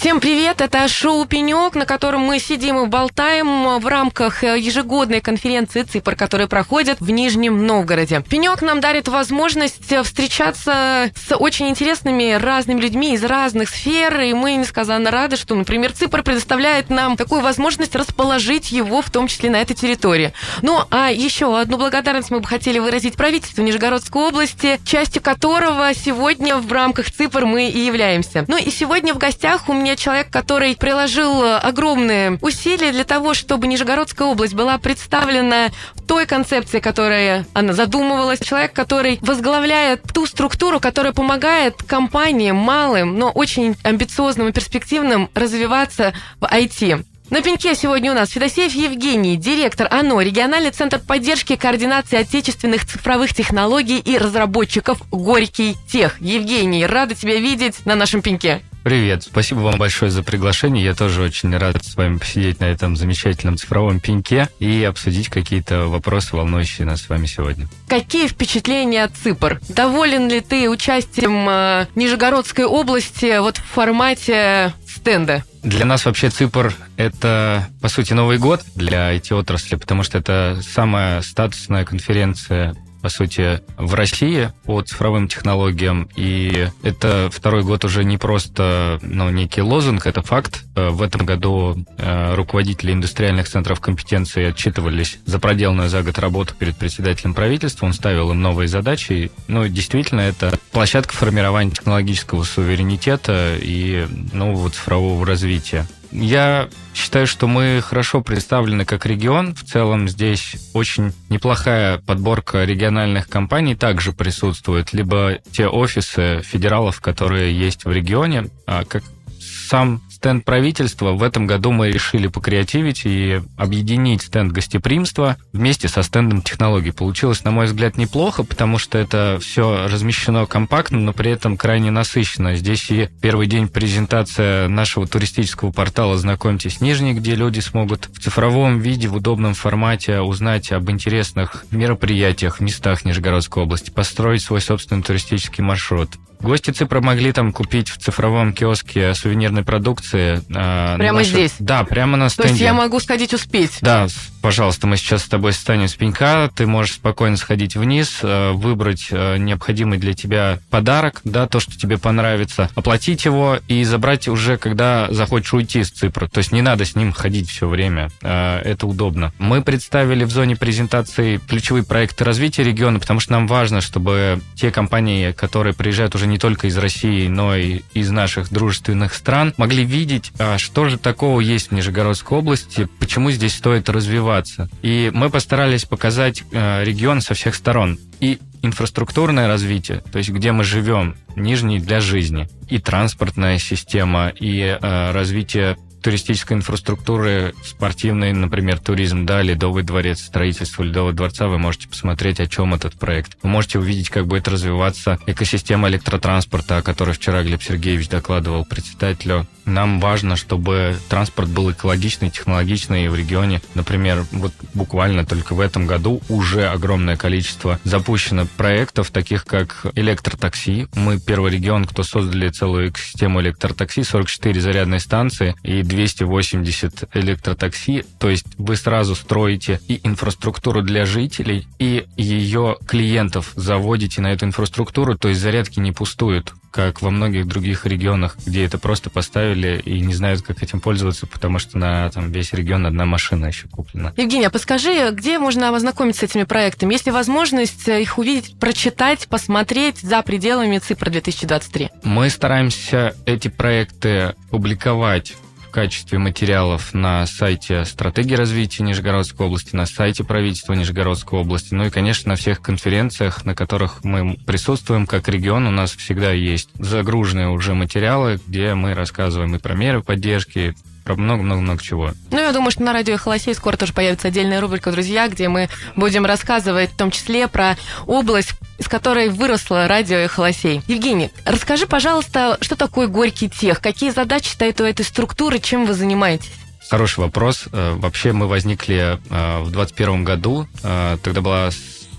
Всем привет! Это шоу «Пенек», на котором мы сидим и болтаем в рамках ежегодной конференции ЦИПР, которая проходит в Нижнем Новгороде. «Пенек» нам дарит возможность встречаться с очень интересными разными людьми из разных сфер, и мы несказанно рады, что, например, ЦИПР предоставляет нам такую возможность расположить его, в том числе на этой территории. Ну, а еще одну благодарность мы бы хотели выразить правительству Нижегородской области, частью которого сегодня в рамках ЦИПР мы и являемся. Ну и сегодня в гостях у меня меня человек, который приложил э, огромные усилия для того, чтобы Нижегородская область была представлена той концепции, которая она задумывалась. Человек, который возглавляет ту структуру, которая помогает компаниям малым, но очень амбициозным и перспективным развиваться в IT. На пеньке сегодня у нас Федосеев Евгений, директор АНО, региональный центр поддержки и координации отечественных цифровых технологий и разработчиков Горький Тех. Евгений, рада тебя видеть на нашем пеньке. Привет, спасибо вам большое за приглашение. Я тоже очень рад с вами посидеть на этом замечательном цифровом пеньке и обсудить какие-то вопросы, волнующие нас с вами сегодня. Какие впечатления от ЦИПР? Доволен ли ты участием э, Нижегородской области вот в формате стенда? Для нас вообще ЦИПР – это, по сути, Новый год для IT-отрасли, потому что это самая статусная конференция по сути, в России по цифровым технологиям. И это второй год уже не просто ну, некий лозунг, это факт. Э, в этом году э, руководители индустриальных центров компетенции отчитывались за проделанную за год работу перед председателем правительства. Он ставил им новые задачи. Ну, действительно, это площадка формирования технологического суверенитета и нового цифрового развития. Я считаю, что мы хорошо представлены как регион. В целом здесь очень неплохая подборка региональных компаний также присутствует. Либо те офисы федералов, которые есть в регионе, а как сам стенд правительства. В этом году мы решили покреативить и объединить стенд гостеприимства вместе со стендом технологий. Получилось, на мой взгляд, неплохо, потому что это все размещено компактно, но при этом крайне насыщенно. Здесь и первый день презентация нашего туристического портала «Знакомьтесь Нижний», где люди смогут в цифровом виде, в удобном формате узнать об интересных мероприятиях, местах Нижегородской области, построить свой собственный туристический маршрут. Гости Ципра могли там купить в цифровом киоске сувенирной продукции. Э, прямо нашу... здесь? Да, прямо на стенде. То есть я могу сходить успеть? Да, пожалуйста, мы сейчас с тобой встанем с пенька, ты можешь спокойно сходить вниз, э, выбрать э, необходимый для тебя подарок, да, то, что тебе понравится, оплатить его и забрать уже, когда захочешь уйти с Ципра. То есть не надо с ним ходить все время, э, это удобно. Мы представили в зоне презентации ключевые проекты развития региона, потому что нам важно, чтобы те компании, которые приезжают уже не только из России, но и из наших дружественных стран, могли видеть, а что же такого есть в Нижегородской области, почему здесь стоит развиваться. И мы постарались показать э, регион со всех сторон. И инфраструктурное развитие, то есть где мы живем, нижний для жизни, и транспортная система, и э, развитие туристической инфраструктуры, спортивной, например, туризм, да, Ледовый дворец, строительство Ледового дворца, вы можете посмотреть, о чем этот проект. Вы можете увидеть, как будет развиваться экосистема электротранспорта, о которой вчера Глеб Сергеевич докладывал председателю. Нам важно, чтобы транспорт был экологичный, технологичный, и в регионе, например, вот буквально только в этом году уже огромное количество запущено проектов, таких как электротакси. Мы первый регион, кто создали целую экосистему электротакси, 44 зарядные станции и 280 электротакси, то есть вы сразу строите и инфраструктуру для жителей, и ее клиентов заводите на эту инфраструктуру, то есть зарядки не пустуют как во многих других регионах, где это просто поставили и не знают, как этим пользоваться, потому что на там, весь регион одна машина еще куплена. Евгения, а подскажи, где можно ознакомиться с этими проектами? Есть ли возможность их увидеть, прочитать, посмотреть за пределами ЦИПРа 2023? Мы стараемся эти проекты публиковать в качестве материалов на сайте стратегии развития Нижегородской области, на сайте правительства Нижегородской области, ну и, конечно, на всех конференциях, на которых мы присутствуем как регион, у нас всегда есть загруженные уже материалы, где мы рассказываем и про меры поддержки, про много-много-много чего. Ну, я думаю, что на радио Холосей скоро тоже появится отдельная рубрика «Друзья», где мы будем рассказывать в том числе про область, из которой выросло радио Холосей. Евгений, расскажи, пожалуйста, что такое Горький тех? Какие задачи стоят у этой структуры? Чем вы занимаетесь? Хороший вопрос. Э, вообще мы возникли э, в 2021 году. Э, тогда была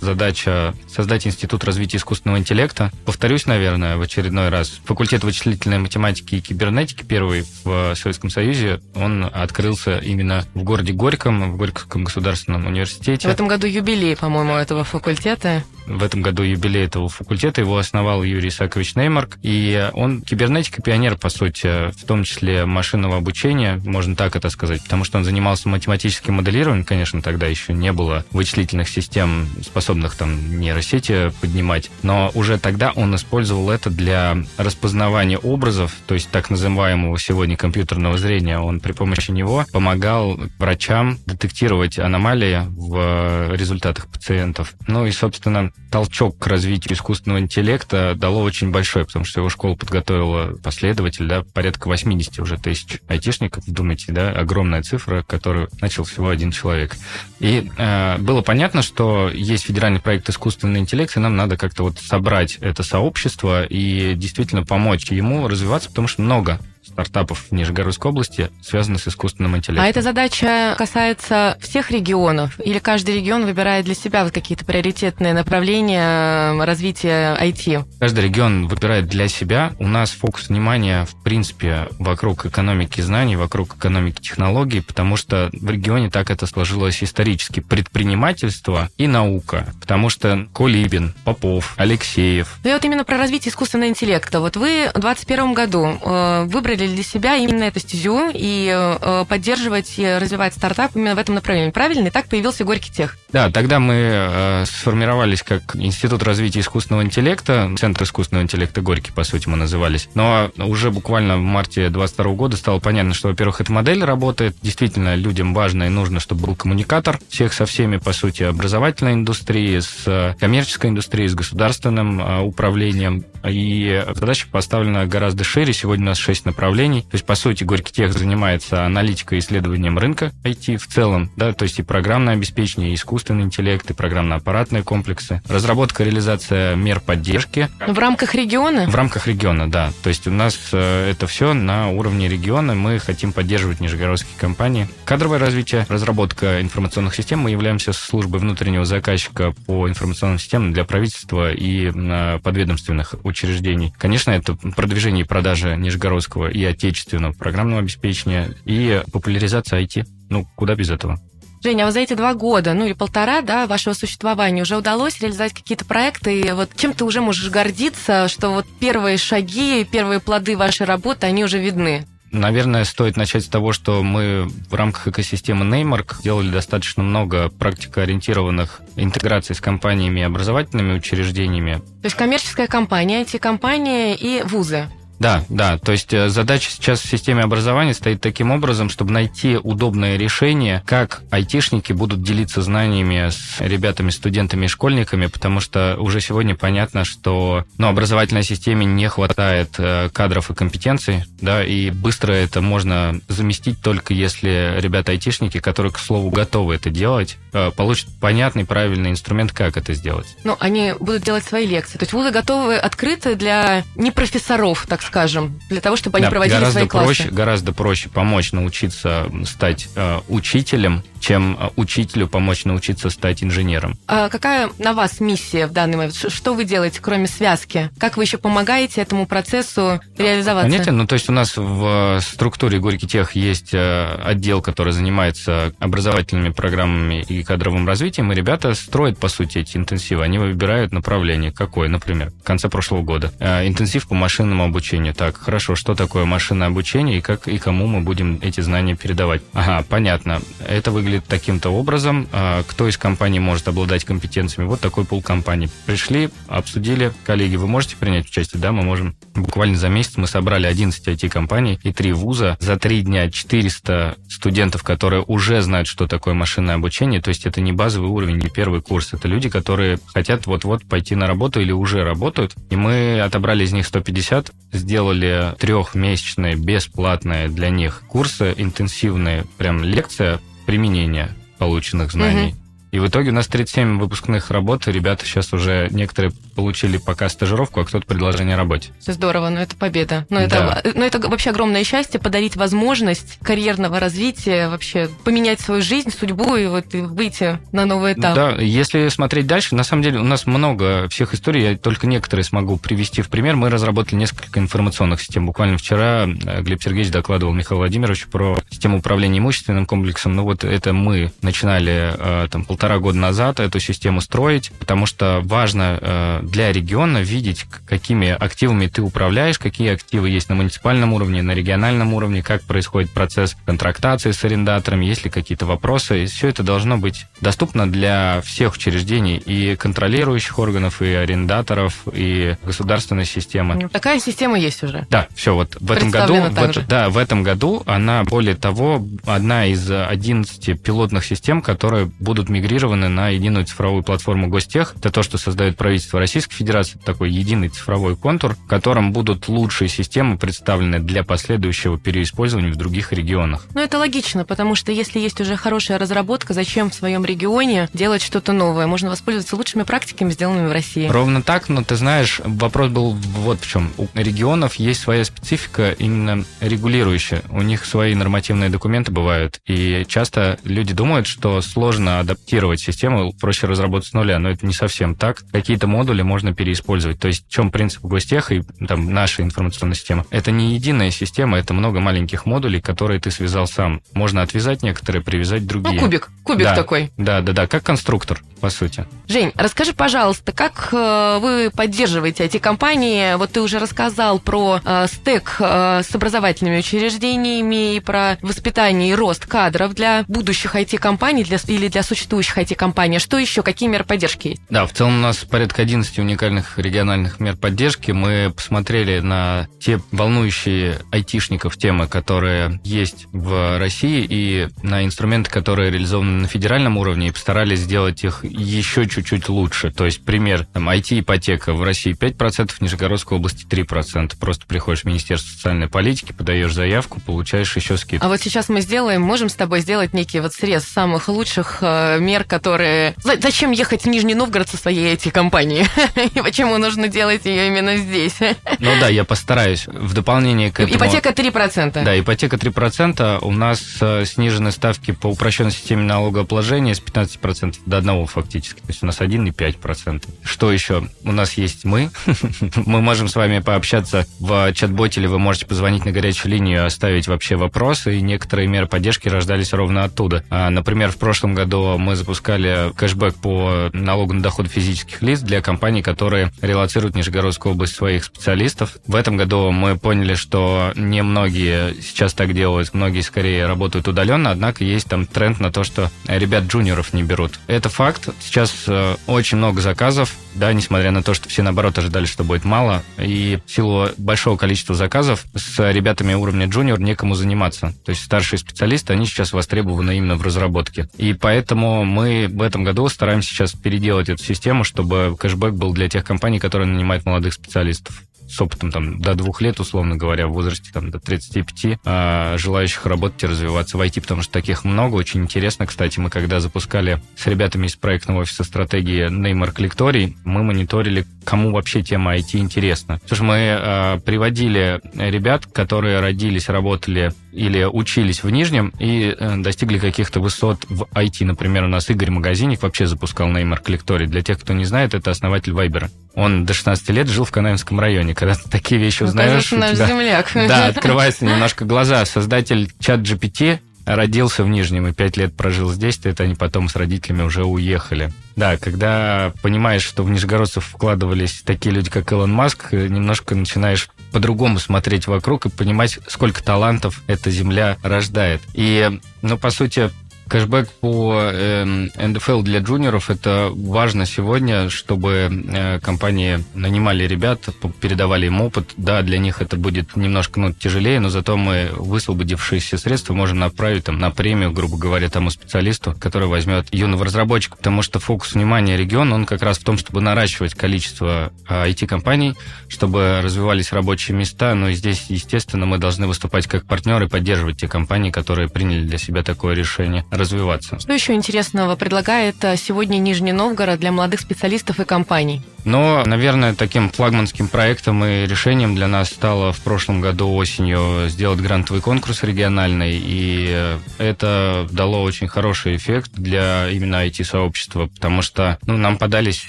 задача создать Институт развития искусственного интеллекта. Повторюсь, наверное, в очередной раз. Факультет вычислительной математики и кибернетики, первый в Советском Союзе, он открылся именно в городе Горьком, в Горьковском государственном университете. В этом году юбилей, по-моему, этого факультета. В этом году юбилей этого факультета. Его основал Юрий Исакович Неймарк. И он кибернетика-пионер, по сути, в том числе машинного обучения, можно так это сказать, потому что он занимался математическим моделированием. Конечно, тогда еще не было вычислительных систем, способных там нейросети поднимать. Но уже тогда он использовал это для распознавания образов, то есть так называемого сегодня компьютерного зрения. Он при помощи него помогал врачам детектировать аномалии в результатах пациентов. Ну и, собственно, толчок к развитию искусственного интеллекта дало очень большой, потому что его школа подготовила последователь, да, порядка 80 уже тысяч айтишников, думайте, да, огромная цифра, которую начал всего один человек. И э, было понятно, что есть федеральный проект искусственный интеллект, и нам надо как-то вот собрать это сообщество и действительно помочь ему развиваться, потому что много стартапов в Нижегородской области связаны с искусственным интеллектом. А эта задача касается всех регионов? Или каждый регион выбирает для себя вот какие-то приоритетные направления э, развития IT? Каждый регион выбирает для себя. У нас фокус внимания, в принципе, вокруг экономики знаний, вокруг экономики технологий, потому что в регионе так это сложилось исторически. Предпринимательство и наука. Потому что Колибин, Попов, Алексеев. Ну и вот именно про развитие искусственного интеллекта. Вот вы в 2021 году э, выбрали выбрали для себя именно эту стезю и э, поддерживать и развивать стартап именно в этом направлении. Правильно? И так появился Горький Тех. Да, тогда мы э, сформировались как Институт развития искусственного интеллекта, Центр искусственного интеллекта Горький, по сути, мы назывались. Но уже буквально в марте 2022 года стало понятно, что, во-первых, эта модель работает. Действительно, людям важно и нужно, чтобы был коммуникатор всех со всеми, по сути, образовательной индустрии, с э, коммерческой индустрией, с государственным э, управлением. И задача поставлена гораздо шире. Сегодня у нас шесть направлений. То есть, по сути, Горький Тех занимается аналитикой и исследованием рынка IT в целом, да, то есть и программное обеспечение, и искусственный интеллект и программно-аппаратные комплексы, разработка, реализация мер поддержки. В рамках региона? В рамках региона, да. То есть у нас э, это все на уровне региона. Мы хотим поддерживать нижегородские компании. Кадровое развитие, разработка информационных систем. Мы являемся службой внутреннего заказчика по информационным системам для правительства и э, подведомственных учреждений. Конечно, это продвижение и продажа нижегородского и отечественного программного обеспечения и популяризация IT. Ну, куда без этого? Женя, а вот за эти два года, ну или полтора, да, вашего существования уже удалось реализовать какие-то проекты? И вот чем ты уже можешь гордиться, что вот первые шаги, первые плоды вашей работы, они уже видны? Наверное, стоит начать с того, что мы в рамках экосистемы Neymark делали достаточно много практикоориентированных интеграций с компаниями и образовательными учреждениями. То есть коммерческая компания, эти компании и вузы. Да, да. То есть э, задача сейчас в системе образования стоит таким образом, чтобы найти удобное решение, как айтишники будут делиться знаниями с ребятами, студентами и школьниками, потому что уже сегодня понятно, что ну, образовательной системе не хватает э, кадров и компетенций, да, и быстро это можно заместить только если ребята-айтишники, которые, к слову, готовы это делать, э, получат понятный, правильный инструмент, как это сделать. Ну, они будут делать свои лекции. То есть вузы готовы открыты для непрофессоров, так сказать, скажем, для того, чтобы они да, проводили гораздо свои проще, классы? Гораздо проще помочь научиться стать э, учителем, чем э, учителю помочь научиться стать инженером. А какая на вас миссия в данный момент? Что вы делаете, кроме связки? Как вы еще помогаете этому процессу реализоваться? Понимаете, ну то есть у нас в структуре Горький Тех есть э, отдел, который занимается образовательными программами и кадровым развитием, и ребята строят, по сути, эти интенсивы. Они выбирают направление. Какое, например, в конце прошлого года. Э, интенсив по машинному обучению. Так, хорошо, что такое машинное обучение и как и кому мы будем эти знания передавать? Ага, понятно. Это выглядит выглядит таким-то образом, а, кто из компаний может обладать компетенциями. Вот такой пул компаний. Пришли, обсудили, коллеги, вы можете принять участие? Да, мы можем. Буквально за месяц мы собрали 11 IT-компаний и 3 вуза. За 3 дня 400 студентов, которые уже знают, что такое машинное обучение. То есть это не базовый уровень, не первый курс. Это люди, которые хотят вот-вот пойти на работу или уже работают. И мы отобрали из них 150, сделали трехмесячные бесплатные для них курсы, интенсивные прям лекция применения полученных знаний. И в итоге у нас 37 выпускных работ, и ребята сейчас уже некоторые получили пока стажировку, а кто-то предложение о работе. Здорово, но это победа. Но, да. это, но это вообще огромное счастье подарить возможность карьерного развития, вообще поменять свою жизнь, судьбу и вот выйти на новый этап. Да, если смотреть дальше, на самом деле у нас много всех историй, я только некоторые смогу привести в пример. Мы разработали несколько информационных систем. Буквально вчера э, Глеб Сергеевич докладывал Михаилу Владимировичу про систему управления имущественным комплексом. Ну вот это мы начинали э, там полтора года назад эту систему строить, потому что важно э, для региона видеть, какими активами ты управляешь, какие активы есть на муниципальном уровне, на региональном уровне, как происходит процесс контрактации с арендаторами, есть ли какие-то вопросы. И все это должно быть доступно для всех учреждений и контролирующих органов, и арендаторов, и государственной системы. Ну, такая система есть уже. Да, все, вот в этом году, в, да, в этом году она, более того, одна из 11 пилотных систем, которые будут мигрированы на единую цифровую платформу Гостех. Это то, что создает правительство Российской Федерации, такой единый цифровой контур, в котором будут лучшие системы представлены для последующего переиспользования в других регионах. Ну, это логично, потому что если есть уже хорошая разработка, зачем в своем регионе делать что-то новое? Можно воспользоваться лучшими практиками, сделанными в России. Ровно так, но ты знаешь, вопрос был вот в чем. У регионов есть своя специфика именно регулирующая. У них свои нормативные документы бывают, и часто люди думают, что сложно адаптировать систему, проще разработать с нуля, но это не совсем так. Какие-то модули можно переиспользовать. То есть в чем принцип гостеха и там наша информационная система? Это не единая система, это много маленьких модулей, которые ты связал сам. Можно отвязать некоторые, привязать другие. Ну, кубик, кубик да, такой. Да, да, да, как конструктор по сути. Жень, расскажи, пожалуйста, как э, вы поддерживаете эти компании? Вот ты уже рассказал про э, стек э, с образовательными учреждениями и про воспитание и рост кадров для будущих IT-компаний для, или для существующих IT-компаний. Что еще? Какие меры поддержки есть? Да, в целом у нас порядка 11 уникальных региональных мер поддержки. Мы посмотрели на те волнующие айтишников темы, которые есть в России, и на инструменты, которые реализованы на федеральном уровне, и постарались сделать их еще чуть-чуть лучше. То есть, пример, там, IT-ипотека в России 5%, в Нижегородской области 3%. Просто приходишь в Министерство социальной политики, подаешь заявку, получаешь еще скидку. А вот сейчас мы сделаем, можем с тобой сделать некий вот срез самых лучших э, мер, которые... Зачем ехать в Нижний Новгород со своей IT-компанией? И почему нужно делать ее именно здесь? Ну да, я постараюсь. В дополнение к этому... Ипотека 3%. Да, ипотека 3%. У нас э, снижены ставки по упрощенной системе налогообложения с 15% до 1 фактически. То есть у нас 1,5%. Что еще? У нас есть мы. мы можем с вами пообщаться в чат-боте, или вы можете позвонить на горячую линию, оставить вообще вопросы, и некоторые меры поддержки рождались ровно оттуда. А, например, в прошлом году мы запускали кэшбэк по налогу на доход физических лиц для компаний, которые релацируют Нижегородскую область своих специалистов. В этом году мы поняли, что не многие сейчас так делают, многие скорее работают удаленно, однако есть там тренд на то, что ребят джуниоров не берут. Это факт, Сейчас э, очень много заказов, да, несмотря на то, что все, наоборот, ожидали, что будет мало. И в силу большого количества заказов с ребятами уровня джуниор некому заниматься. То есть старшие специалисты, они сейчас востребованы именно в разработке. И поэтому мы в этом году стараемся сейчас переделать эту систему, чтобы кэшбэк был для тех компаний, которые нанимают молодых специалистов с опытом там, до двух лет, условно говоря, в возрасте там, до 35, а, желающих работать и развиваться в IT, потому что таких много. Очень интересно, кстати, мы когда запускали с ребятами из проектного офиса стратегии Neymar Collectory, мы мониторили, кому вообще тема IT интересна. Слушай, мы а, приводили ребят, которые родились, работали или учились в Нижнем и э, достигли каких-то высот в IT. Например, у нас Игорь Магазинник вообще запускал Neymar Collectory. Для тех, кто не знает, это основатель Вайбера. Он до 16 лет жил в Канаевском районе. Когда ты такие вещи ну, узнаешь... Ну, наш тебя, земляк. Да, открываются немножко глаза. Создатель чат GPT родился в Нижнем и пять лет прожил здесь, то это они потом с родителями уже уехали. Да, когда понимаешь, что в нижегородцев вкладывались такие люди, как Илон Маск, немножко начинаешь по-другому смотреть вокруг и понимать, сколько талантов эта земля рождает. И, ну, по сути, Кэшбэк по э, НДФЛ для джуниоров – это важно сегодня, чтобы э, компании нанимали ребят, передавали им опыт. Да, для них это будет немножко ну, тяжелее, но зато мы высвободившиеся средства можем направить там, на премию, грубо говоря, тому специалисту, который возьмет юного разработчика, потому что фокус внимания региона, он как раз в том, чтобы наращивать количество IT-компаний, а, чтобы развивались рабочие места, но и здесь, естественно, мы должны выступать как партнеры, поддерживать те компании, которые приняли для себя такое решение развиваться. Что еще интересного предлагает э, сегодня Нижний Новгород для молодых специалистов и компаний? Но, наверное, таким флагманским проектом и решением для нас стало в прошлом году осенью сделать грантовый конкурс региональный, и это дало очень хороший эффект для именно IT-сообщества, потому что ну, нам подались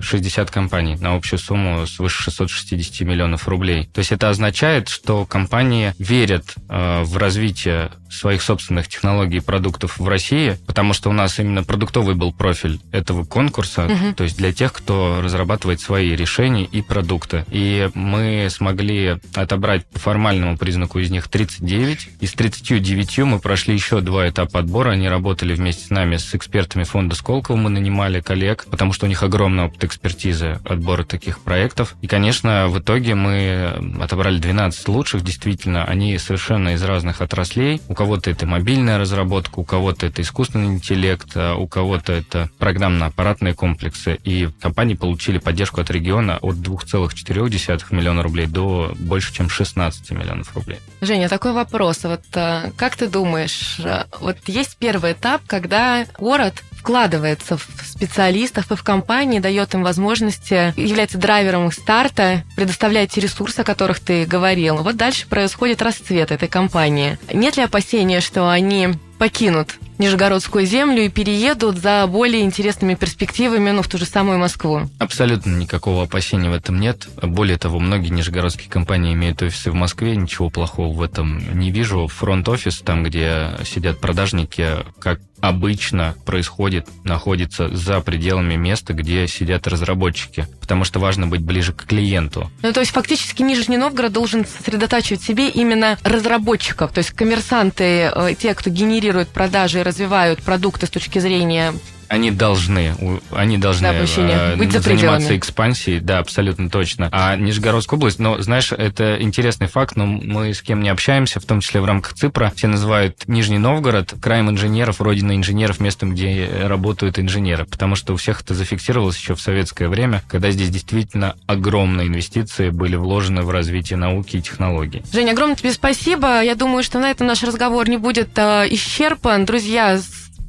60 компаний на общую сумму свыше 660 миллионов рублей. То есть это означает, что компании верят э, в развитие своих собственных технологий и продуктов в России, потому что у нас именно продуктовый был профиль этого конкурса, угу. то есть для тех, кто разрабатывает свои решения и продукты. И мы смогли отобрать по формальному признаку из них 39. Из 39 мы прошли еще два этапа отбора. Они работали вместе с нами, с экспертами фонда Сколково. Мы нанимали коллег, потому что у них огромный опыт экспертизы отбора таких проектов. И, конечно, в итоге мы отобрали 12 лучших. Действительно, они совершенно из разных отраслей. У кого-то это мобильная разработка, у кого-то это искусственный интеллект, а у кого-то это программно-аппаратные комплексы. И компании получили поддержку от региона от 2,4 миллиона рублей до больше, чем 16 миллионов рублей. Женя, такой вопрос. Вот э, как ты думаешь, э, вот есть первый этап, когда город вкладывается в специалистов и в компании, дает им возможности, является драйвером их старта, предоставляет те ресурсы, о которых ты говорил. Вот дальше происходит расцвет этой компании. Нет ли опасения, что они покинут Нижегородскую землю и переедут за более интересными перспективами, ну, в ту же самую Москву? Абсолютно никакого опасения в этом нет. Более того, многие нижегородские компании имеют офисы в Москве, ничего плохого в этом не вижу. Фронт-офис, там, где сидят продажники, как обычно происходит, находится за пределами места, где сидят разработчики, потому что важно быть ближе к клиенту. Ну, то есть фактически Нижний Новгород должен сосредотачивать себе именно разработчиков, то есть коммерсанты, э, те, кто генерирует продажи развивают продукты с точки зрения они должны, они должны э, быть заниматься экспансией, да, абсолютно точно. А Нижегородская область, но, знаешь, это интересный факт, но мы с кем не общаемся, в том числе в рамках ЦИПРа, все называют Нижний Новгород краем инженеров, родина инженеров, местом, где работают инженеры, потому что у всех это зафиксировалось еще в советское время, когда здесь действительно огромные инвестиции были вложены в развитие науки и технологий. Женя, огромное тебе спасибо. Я думаю, что на этом наш разговор не будет э, исчерпан. Друзья,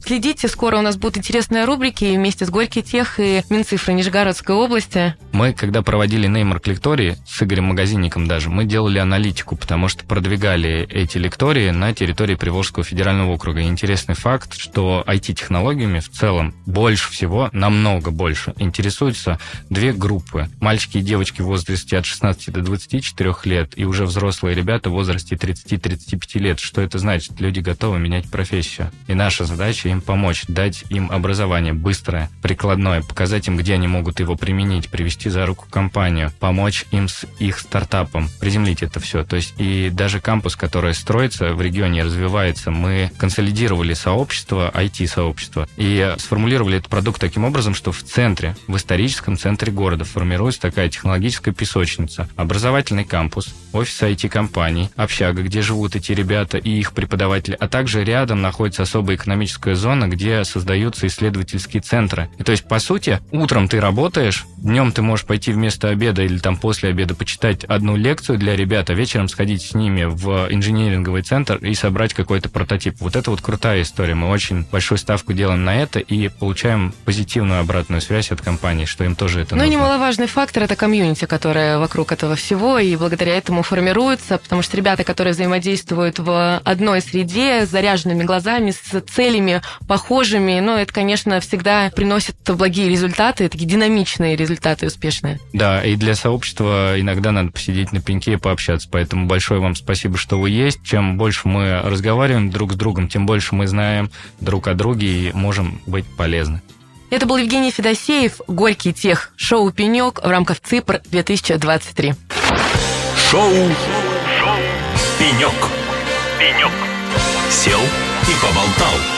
Следите, скоро у нас будут интересные рубрики вместе с Горький Тех и Минцифры Нижегородской области. Мы, когда проводили неймарк лектории с Игорем Магазинником даже, мы делали аналитику, потому что продвигали эти лектории на территории Приволжского федерального округа. И интересный факт, что IT-технологиями в целом больше всего, намного больше, интересуются две группы. Мальчики и девочки в возрасте от 16 до 24 лет и уже взрослые ребята в возрасте 30-35 лет. Что это значит? Люди готовы менять профессию. И наша задача им им помочь, дать им образование быстрое, прикладное, показать им, где они могут его применить, привести за руку компанию, помочь им с их стартапом, приземлить это все. То есть и даже кампус, который строится в регионе, развивается, мы консолидировали сообщество, IT-сообщество, и сформулировали этот продукт таким образом, что в центре, в историческом центре города формируется такая технологическая песочница, образовательный кампус, офис IT-компаний, общага, где живут эти ребята и их преподаватели, а также рядом находится особая экономическая зона, зона, где создаются исследовательские центры. И то есть, по сути, утром ты работаешь, днем ты можешь пойти вместо обеда или там после обеда почитать одну лекцию для ребят, а вечером сходить с ними в инженеринговый центр и собрать какой-то прототип. Вот это вот крутая история. Мы очень большую ставку делаем на это и получаем позитивную обратную связь от компании, что им тоже это Ну и немаловажный фактор – это комьюнити, которое вокруг этого всего, и благодаря этому формируется, потому что ребята, которые взаимодействуют в одной среде, с заряженными глазами, с целями похожими, но это, конечно, всегда приносит благие результаты, такие динамичные результаты успешные. Да, и для сообщества иногда надо посидеть на пеньке и пообщаться, поэтому большое вам спасибо, что вы есть. Чем больше мы разговариваем друг с другом, тем больше мы знаем друг о друге и можем быть полезны. Это был Евгений Федосеев, Горький тех, шоу «Пенек» в рамках ЦИПР 2023. Шоу, шоу «Пенек». «Пенек». Сел и поболтал.